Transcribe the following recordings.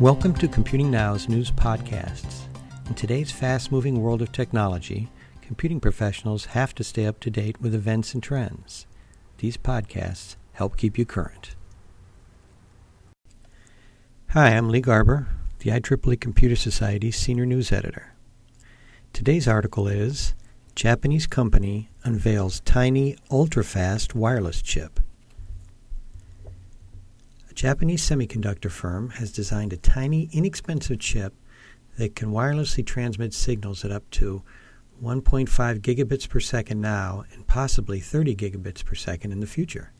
Welcome to Computing Now's news podcasts. In today's fast moving world of technology, computing professionals have to stay up to date with events and trends. These podcasts help keep you current. Hi, I'm Lee Garber, the IEEE Computer Society's Senior News Editor. Today's article is Japanese Company Unveils Tiny Ultra-Fast Wireless Chip. Japanese semiconductor firm has designed a tiny, inexpensive chip that can wirelessly transmit signals at up to 1.5 gigabits per second now and possibly 30 gigabits per second in the future.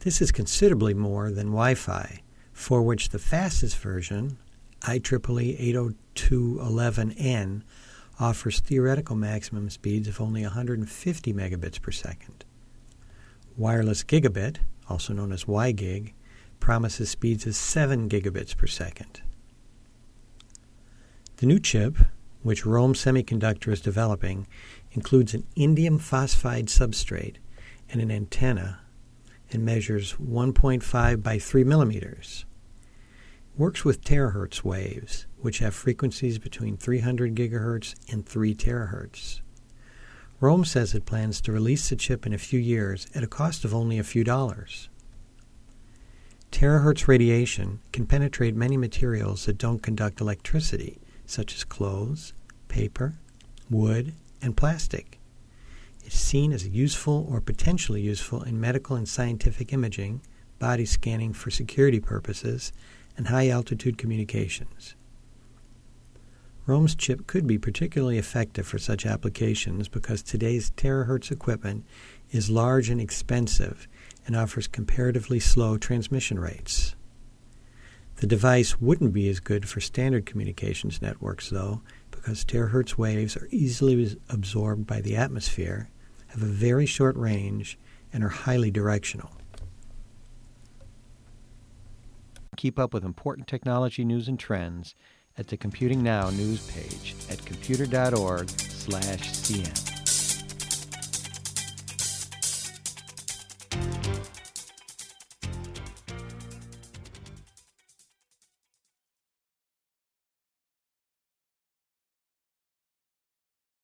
This is considerably more than Wi Fi, for which the fastest version, IEEE 802.11n, offers theoretical maximum speeds of only 150 megabits per second. Wireless gigabit, also known as WiGig, promises speeds of 7 gigabits per second. The new chip, which Rohm Semiconductor is developing, includes an indium phosphide substrate and an antenna and measures 1.5 by 3 millimeters. Works with terahertz waves, which have frequencies between 300 gigahertz and 3 terahertz. Rohm says it plans to release the chip in a few years at a cost of only a few dollars. Terahertz radiation can penetrate many materials that don't conduct electricity, such as clothes, paper, wood, and plastic. It's seen as useful or potentially useful in medical and scientific imaging, body scanning for security purposes, and high altitude communications. Rohm's chip could be particularly effective for such applications because today's terahertz equipment is large and expensive and offers comparatively slow transmission rates. The device wouldn't be as good for standard communications networks, though, because terahertz waves are easily absorbed by the atmosphere, have a very short range, and are highly directional. Keep up with important technology news and trends at the Computing Now news page at computer.org/cn.